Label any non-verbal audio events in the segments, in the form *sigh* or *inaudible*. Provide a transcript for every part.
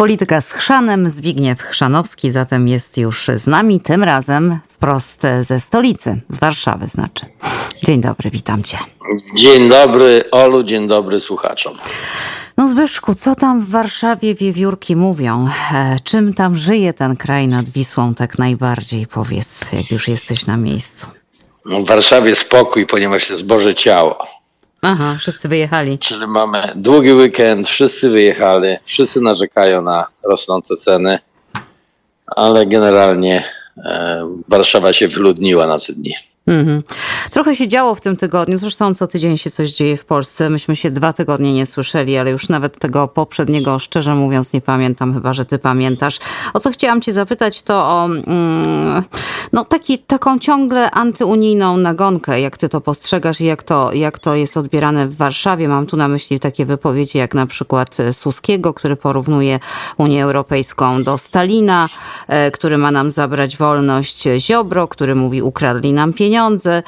Polityka z Chrzanem, Zbigniew Chrzanowski zatem jest już z nami, tym razem wprost ze stolicy, z Warszawy znaczy. Dzień dobry, witam cię. Dzień dobry Olu, dzień dobry słuchaczom. No Zbyszku, co tam w Warszawie wiewiórki mówią? E, czym tam żyje ten kraj nad Wisłą tak najbardziej? Powiedz, jak już jesteś na miejscu. No, w Warszawie spokój, ponieważ jest Boże Ciało. Aha, wszyscy wyjechali. Czyli mamy długi weekend, wszyscy wyjechali, wszyscy narzekają na rosnące ceny, ale generalnie e, Warszawa się wyludniła na te dni. Mhm. Trochę się działo w tym tygodniu. Zresztą co tydzień się coś dzieje w Polsce. Myśmy się dwa tygodnie nie słyszeli, ale już nawet tego poprzedniego, szczerze mówiąc, nie pamiętam, chyba że ty pamiętasz. O co chciałam cię zapytać, to o mm, no, taki, taką ciągle antyunijną nagonkę, jak ty to postrzegasz i jak to, jak to jest odbierane w Warszawie. Mam tu na myśli takie wypowiedzi jak na przykład Suskiego, który porównuje Unię Europejską do Stalina, e, który ma nam zabrać wolność Ziobro, który mówi ukradli nam pieniądze pieniądze.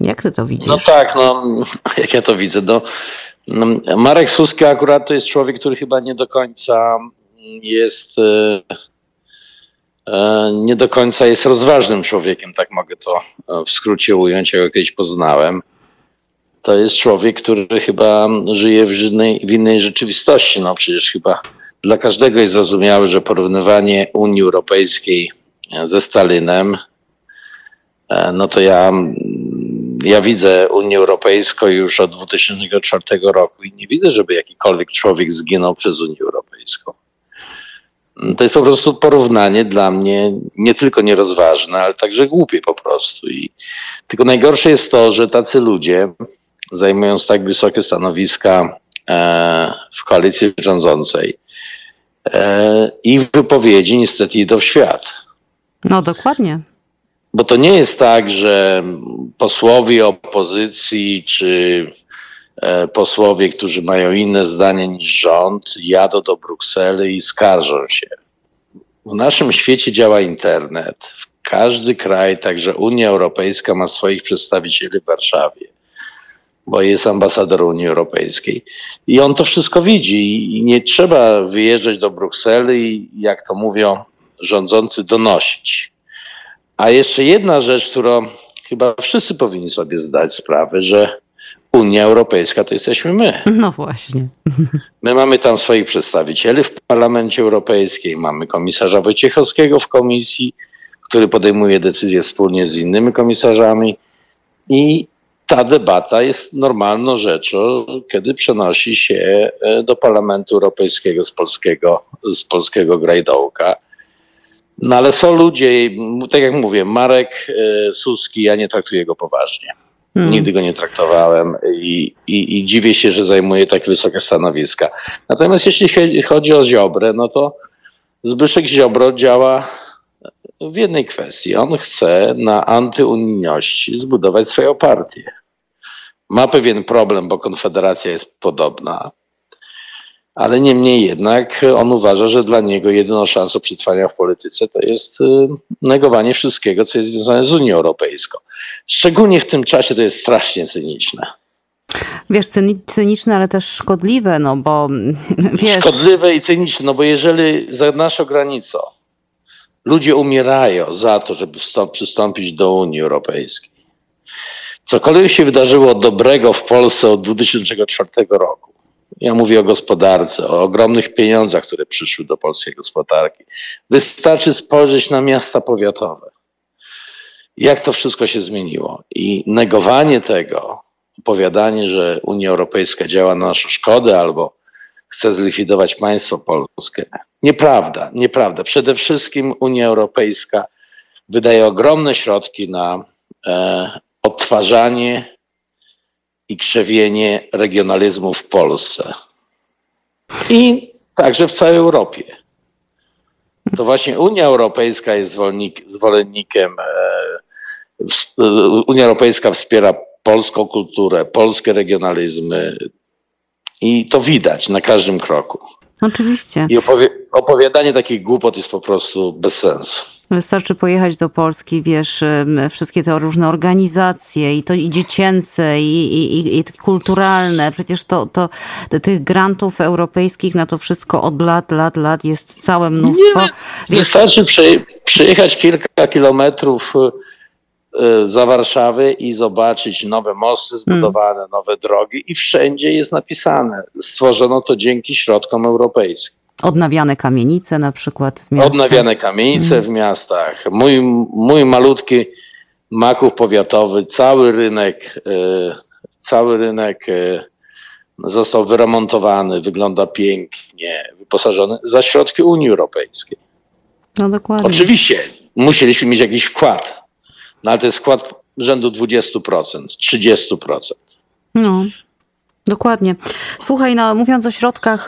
Jak ty to widzisz? No tak, no *laughs* jak ja to widzę. No, no, Marek Suski akurat to jest człowiek, który chyba nie do końca jest e, e, nie do końca jest rozważnym człowiekiem, tak mogę to e, w skrócie ująć, jak kiedyś poznałem. To jest człowiek, który chyba żyje w innej, w innej rzeczywistości. No przecież chyba dla każdego jest zrozumiałe, że porównywanie Unii Europejskiej ze Stalinem no to ja, ja widzę Unię Europejską już od 2004 roku i nie widzę, żeby jakikolwiek człowiek zginął przez Unię Europejską. To jest po prostu porównanie dla mnie nie tylko nierozważne, ale także głupie po prostu. I tylko najgorsze jest to, że tacy ludzie, zajmując tak wysokie stanowiska e, w koalicji rządzącej, e, ich wypowiedzi niestety idą w świat. No dokładnie. Bo to nie jest tak, że posłowie opozycji czy e, posłowie, którzy mają inne zdanie niż rząd, jadą do Brukseli i skarżą się. W naszym świecie działa internet. Każdy kraj, także Unia Europejska, ma swoich przedstawicieli w Warszawie, bo jest ambasador Unii Europejskiej. I on to wszystko widzi i nie trzeba wyjeżdżać do Brukseli i, jak to mówią rządzący, donosić. A jeszcze jedna rzecz, którą chyba wszyscy powinni sobie zdać sprawę, że Unia Europejska to jesteśmy my. No właśnie. My mamy tam swoich przedstawicieli w Parlamencie Europejskim, mamy komisarza Wojciechowskiego w komisji, który podejmuje decyzje wspólnie z innymi komisarzami i ta debata jest normalną rzeczą, kiedy przenosi się e, do Parlamentu Europejskiego z polskiego, z polskiego grajdołka. No ale są ludzie, tak jak mówię, Marek e, Suski, ja nie traktuję go poważnie. Hmm. Nigdy go nie traktowałem i, i, i, dziwię się, że zajmuje tak wysokie stanowiska. Natomiast jeśli chodzi o Ziobrę, no to Zbyszek Ziobro działa w jednej kwestii. On chce na antyunijności zbudować swoją partię. Ma pewien problem, bo Konfederacja jest podobna ale niemniej jednak on uważa, że dla niego jedyną szansą przetrwania w polityce to jest y, negowanie wszystkiego, co jest związane z Unią Europejską. Szczególnie w tym czasie to jest strasznie cyniczne. Wiesz, cyniczne, ale też szkodliwe, no bo *laughs* wiesz... Szkodliwe i cyniczne, no bo jeżeli za naszą granicą ludzie umierają za to, żeby przystąpić do Unii Europejskiej, cokolwiek się wydarzyło dobrego w Polsce od 2004 roku, ja mówię o gospodarce, o ogromnych pieniądzach, które przyszły do polskiej gospodarki. Wystarczy spojrzeć na miasta powiatowe. Jak to wszystko się zmieniło? I negowanie tego, opowiadanie, że Unia Europejska działa na naszą szkodę albo chce zlikwidować państwo polskie. Nieprawda, nieprawda. Przede wszystkim Unia Europejska wydaje ogromne środki na e, odtwarzanie i krzewienie regionalizmu w Polsce. I także w całej Europie. To właśnie Unia Europejska jest zwolennikiem, e, Unia Europejska wspiera polską kulturę, polskie regionalizmy i to widać na każdym kroku. Oczywiście. I opowi opowiadanie takich głupot jest po prostu bez sensu. Wystarczy pojechać do Polski, wiesz, wszystkie te różne organizacje i to i dziecięce, i, i, i kulturalne. Przecież to, to tych grantów europejskich na to wszystko od lat, lat, lat jest całe mnóstwo. Nie, wiesz, wystarczy przejechać kilka kilometrów y, y, za Warszawy i zobaczyć nowe mosty zbudowane, hmm. nowe drogi i wszędzie jest napisane. Stworzono to dzięki środkom europejskim. Odnawiane kamienice na przykład w miastach. Odnawiane kamienice w miastach. Mój, mój malutki Maków powiatowy, cały rynek, e, cały rynek e, został wyremontowany, wygląda pięknie, wyposażony za środki Unii Europejskiej. No dokładnie. Oczywiście musieliśmy mieć jakiś wkład, no ale to jest wkład rzędu 20%, 30%. No. Dokładnie. Słuchaj, no, mówiąc o środkach,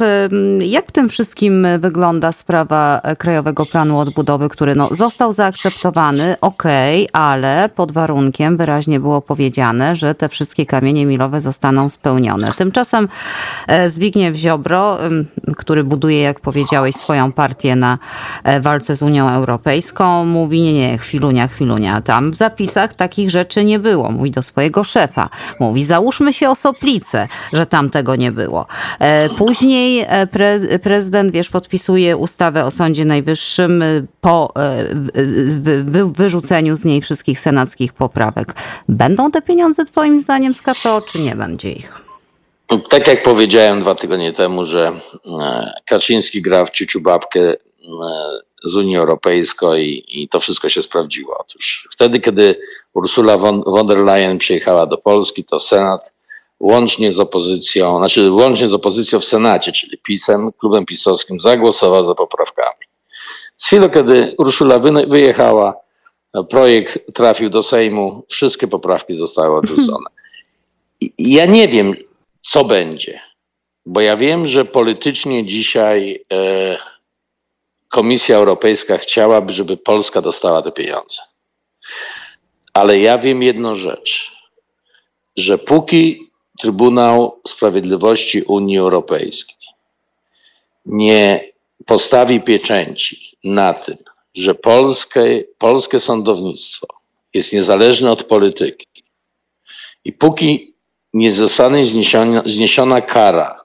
jak w tym wszystkim wygląda sprawa Krajowego Planu Odbudowy, który no, został zaakceptowany, okej, okay, ale pod warunkiem wyraźnie było powiedziane, że te wszystkie kamienie milowe zostaną spełnione. Tymczasem e, Zbigniew Ziobro, który buduje, jak powiedziałeś, swoją partię na e, walce z Unią Europejską, mówi, nie, nie, chwilunia, chwilunia, tam w zapisach takich rzeczy nie było. Mówi do swojego szefa, mówi, załóżmy się osoplicę, że tam tego nie było. E, później e, pre, prezydent, wiesz, podpisuje ustawę o Sądzie Najwyższym e, po wy, wyrzuceniu z niej wszystkich senackich poprawek. Będą te pieniądze twoim zdaniem z KPO, czy nie będzie ich? Tak jak powiedziałem dwa tygodnie temu, że Kaczyński gra w ciuciu babkę z Unii Europejskiej i, i, to wszystko się sprawdziło. Otóż wtedy, kiedy Ursula von, von der Leyen przyjechała do Polski, to Senat łącznie z opozycją, znaczy łącznie z opozycją w Senacie, czyli PiSem, klubem pisowskim, zagłosował za poprawkami. Z chwilą, kiedy Urszula wyjechała, projekt trafił do Sejmu, wszystkie poprawki zostały odrzucone. Ja nie wiem, co będzie, bo ja wiem, że politycznie dzisiaj e, Komisja Europejska chciałaby, żeby Polska dostała te pieniądze. Ale ja wiem jedną rzecz, że póki Trybunał Sprawiedliwości Unii Europejskiej nie postawi pieczęci na tym, że polskie, polskie sądownictwo jest niezależne od polityki i póki nie zostanie zniesiona, zniesiona kara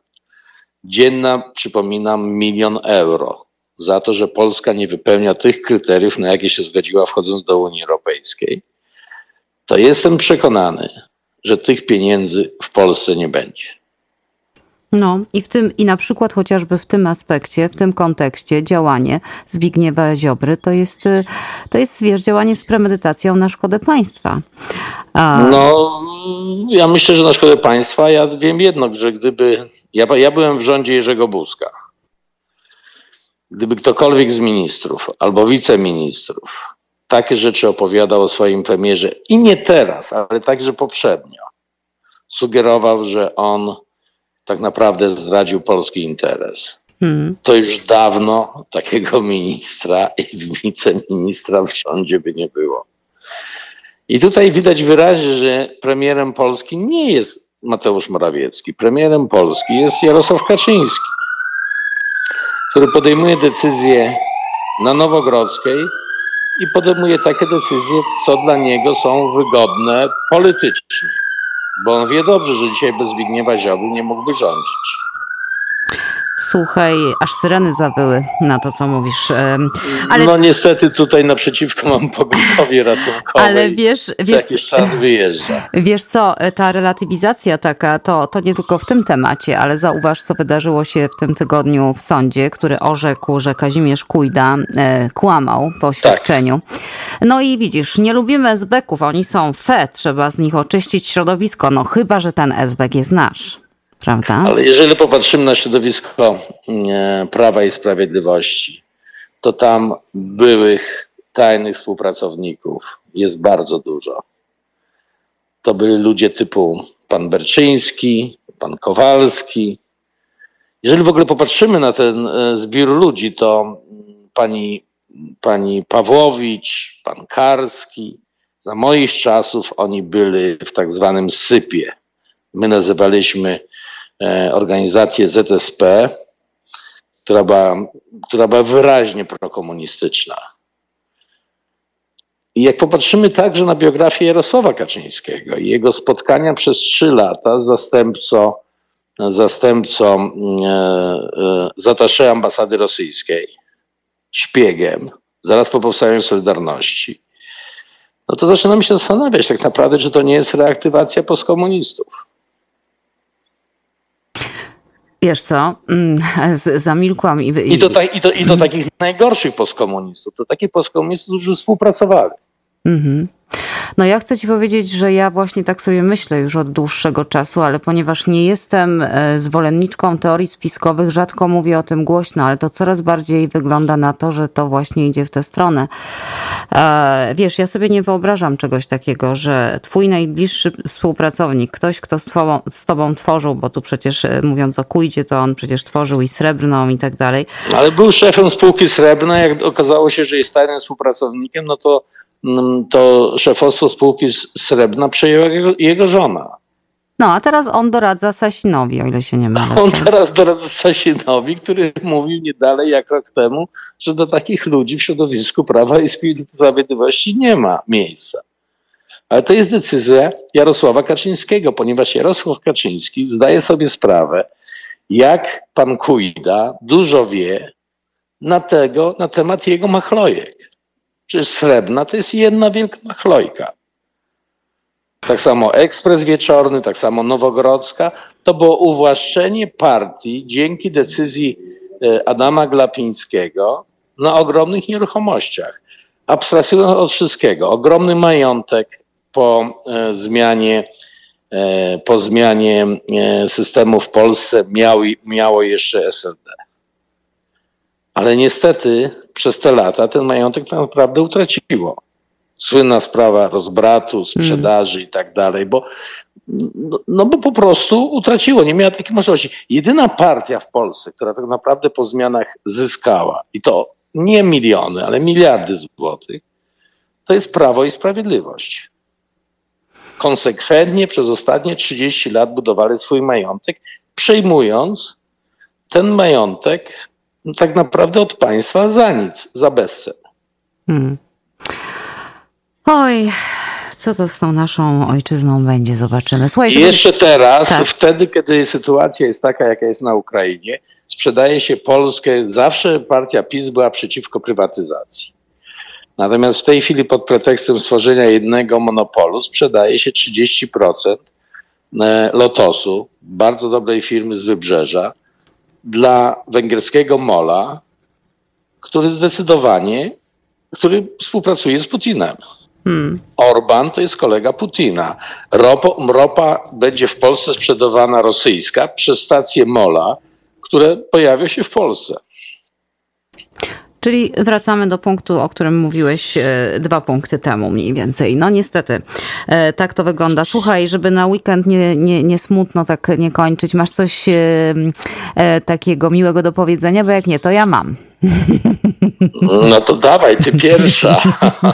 dzienna, przypominam, milion euro za to, że Polska nie wypełnia tych kryteriów, na jakie się zgodziła wchodząc do Unii Europejskiej, to jestem przekonany, że tych pieniędzy w Polsce nie będzie. No i w tym, i na przykład chociażby w tym aspekcie, w tym kontekście działanie Zbigniewa Ziobry to jest, to jest wiesz, działanie z premedytacją na szkodę państwa. A... No, ja myślę, że na szkodę państwa. Ja wiem jedno, że gdyby, ja, ja byłem w rządzie Jerzego Buzka. Gdyby ktokolwiek z ministrów albo wiceministrów takie rzeczy opowiadał o swoim premierze i nie teraz, ale także poprzednio. Sugerował, że on tak naprawdę zdradził polski interes. Hmm. To już dawno takiego ministra i wiceministra w rządzie by nie było. I tutaj widać wyraźnie, że premierem Polski nie jest Mateusz Morawiecki. Premierem Polski jest Jarosław Kaczyński, który podejmuje decyzję na Nowogrodzkiej, i podejmuje takie decyzje, co dla niego są wygodne politycznie. Bo on wie dobrze, że dzisiaj bez Zbigniewa Ziobry nie mógłby rządzić. Słuchaj, aż syreny zawyły na to, co mówisz. Ale... No niestety tutaj naprzeciwko mam pogotowie *laughs* ratunkowe. Ale wiesz, wiesz jakiś czas wyjeżdża. *laughs* Wiesz co, ta relatywizacja taka, to, to nie tylko w tym temacie, ale zauważ, co wydarzyło się w tym tygodniu w sądzie, który orzekł, że Kazimierz Kujda e, kłamał po oświadczeniu. Tak. No i widzisz, nie lubimy SB-ków, oni są fe, trzeba z nich oczyścić środowisko, no chyba, że ten SB jest nasz prawda? Ale jeżeli popatrzymy na środowisko Prawa i Sprawiedliwości, to tam byłych tajnych współpracowników jest bardzo dużo. To byli ludzie typu pan Berczyński, pan Kowalski. Jeżeli w ogóle popatrzymy na ten e, zbiór ludzi, to pani, pani Pawłowicz, pan Karski, za moich czasów oni byli w tak zwanym sypie. My nazywaliśmy E, organizację ZSP, która była, która była wyraźnie prokomunistyczna. I jak popatrzymy także na biografię Jarosława Kaczyńskiego i jego spotkania przez trzy lata z zastępcą, zastępcą e, e, ambasady rosyjskiej, szpiegiem, zaraz po powstaniu Solidarności, no to zaczynamy się zastanawiać tak naprawdę, czy to nie jest reaktywacja postkomunistów. Wiesz co, mm, *laughs* zamilkłam i... I do, ta, i do, i do takich najgorszych postkomunistów, to takich postkomunistów, którzy współpracowali. Mhm. No ja chcę ci powiedzieć, że ja właśnie tak sobie myślę już od dłuższego czasu, ale ponieważ nie jestem e, zwolenniczką teorii spiskowych, rzadko mówię o tym głośno, ale to coraz bardziej wygląda na to, że to właśnie idzie w tę stronę. E, wiesz, ja sobie nie wyobrażam czegoś takiego, że twój najbliższy współpracownik, ktoś, kto z tobą, z tobą tworzył, bo tu przecież e, mówiąc o Kujdzie, to on przecież tworzył i Srebrną i tak dalej. Ale był szefem spółki Srebrna, jak okazało się, że jest tajnym współpracownikiem, no to to szefostwo spółki Srebrna przejęła jego, jego żona. No, a teraz on doradza Sasinowi, o ile się nie mylę. *laughs* On teraz doradza Sasinowi, który *laughs* mówił nie dalej jak rok temu, że do takich ludzi w środowisku Prawa i Sprawiedliwości nie ma miejsca. Ale to jest decyzja Jarosława Kaczyńskiego, ponieważ Jarosław Kaczyński zdaje sobie sprawę, jak pan Kujda dużo wie na, tego, na temat jego machlojek. Przecież srebrna to jest jedna wielka machlojka. Tak samo ekspres wieczorny, tak samo Nowogrodzka. To było uwłaszczenie partii dzięki decyzji e, Adama Glapińskiego na ogromnych nieruchomościach. Abstrahując od wszystkiego, ogromny majątek po e, zmianie, e, po zmianie systemu w Polsce miał, miało jeszcze SLD. Ale niestety przez te lata ten majątek tak naprawdę utraciło. Słynna sprawa rozbratu, sprzedaży mm. i tak dalej, bo, no, no, bo po prostu utraciło, nie miała takiej możliwości. Jedyna partia w Polsce, która tak naprawdę po zmianach zyskała, i to nie miliony, ale miliardy złotych, to jest Prawo i Sprawiedliwość. Konsekwentnie przez ostatnie 30 lat budowali swój majątek, przejmując ten majątek no tak naprawdę od państwa za nic, za bezcen. Hmm. Oj, co to z tą naszą ojczyzną będzie, zobaczymy. Słuchaj, I jeszcze teraz, tak. wtedy, kiedy sytuacja jest taka, jaka jest na Ukrainie, sprzedaje się Polskę, zawsze partia PiS była przeciwko prywatyzacji. Natomiast w tej chwili pod pretekstem stworzenia jednego monopolu sprzedaje się 30% e, Lotosu, bardzo dobrej firmy z Wybrzeża, dla węgierskiego mola, który zdecydowanie, który współpracuje z Putinem. Hmm. Orban to jest kolega Putina. Ropa, ropa będzie w Polsce sprzedawana rosyjska przez stacje mola, które pojawia się w Polsce. Czyli wracamy do punktu, o którym mówiłeś e, dwa punkty temu mniej więcej. No niestety, e, tak to wygląda. Słuchaj, żeby na weekend nie, nie, nie smutno tak nie kończyć, masz coś e, takiego miłego do powiedzenia, bo jak nie, to ja mam. No to dawaj, ty pierwsza.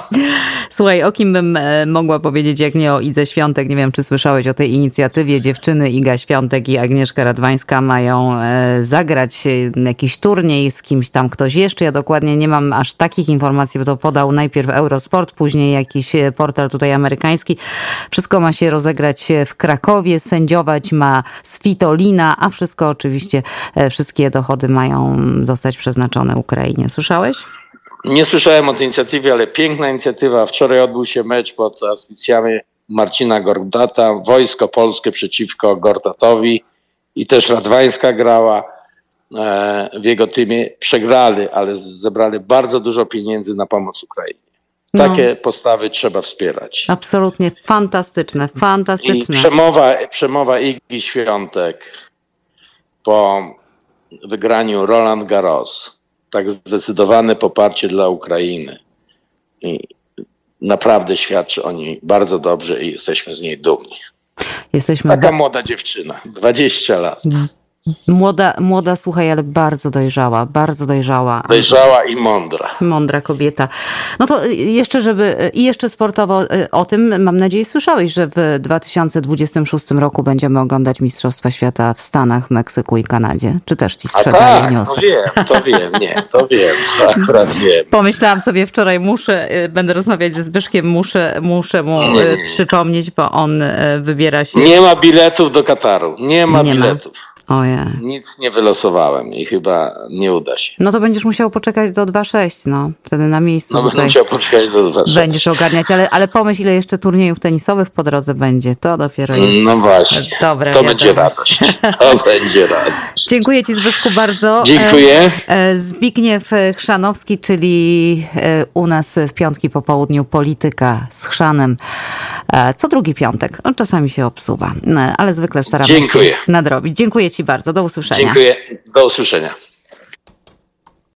*laughs* Słuchaj, o kim bym e, mogła powiedzieć, jak nie o Idze Świątek? Nie wiem, czy słyszałeś o tej inicjatywie. Dziewczyny Iga Świątek i Agnieszka Radwańska mają e, zagrać e, jakiś turniej z kimś tam, ktoś jeszcze. Ja dokładnie nie mam aż takich informacji, bo to podał najpierw Eurosport, później jakiś portal tutaj amerykański. Wszystko ma się rozegrać w Krakowie, sędziować ma Svitolina, a wszystko oczywiście, wszystkie dochody mają zostać przeznaczone Ukrainie. Słyszałeś? Nie słyszałem o tej inicjatywie, ale piękna inicjatywa. Wczoraj odbył się mecz pod auspicjami Marcina Gordata. Wojsko Polskie przeciwko Gordatowi i też Radwańska grała e, w jego teamie. Przegrali, ale zebrali bardzo dużo pieniędzy na pomoc Ukrainie. No. Takie no. postawy trzeba wspierać. Absolutnie fantastyczne, fantastyczne. I przemowa, przemowa Igi Świątek po wygraniu Roland Garros tak zdecydowane poparcie dla Ukrainy. I naprawdę świadczy o niej bardzo dobrze i jesteśmy z niej dumni. Jesteśmy Taka młoda dziewczyna, 20 lat. Młoda, młoda, słuchaj, ale bardzo dojrzała, bardzo dojrzała. Dojrzała i mądra. Mądra kobieta. No to jeszcze, żeby i jeszcze sportowo y, o tym, mam nadzieję, słyszałeś, że w 2026 roku będziemy oglądać Mistrzostwa Świata w Stanach, Meksyku i Kanadzie. Czy też ci A sprzedaję tak, niosę? to wiem, to wiem, nie, to wiem, to *laughs* akurat wiem. Pomyślałam sobie wczoraj, muszę, y, będę rozmawiać ze Zbyszkiem, muszę, muszę mu Nie, y, nie. przypomnieć, bo on wybiera się. Nie ma biletów do Kataru, nie ma Nie ma. Ojej. Nic nie wylosowałem i chyba nie uda się. No to będziesz musiał poczekać do 2.6, no. Wtedy na miejscu No będę musiał poczekać do zawsze. będziesz ogarniać, ale, ale pomyśl, ile jeszcze turniejów tenisowych po drodze będzie. To dopiero jest. No właśnie. Dobre to będzie radość. To *laughs* będzie radość. Dziękuję Ci Zbyszku bardzo. Dziękuję. E, e, Zbigniew Chrzanowski, czyli e, u nas w piątki po południu polityka z Chrzanem. Co drugi piątek. On czasami się obsuwa, e, ale zwykle staramy Dziękuję. się nadrobić. Dziękuję Ci bardzo. Do usłyszenia. Dziękuję. Do usłyszenia.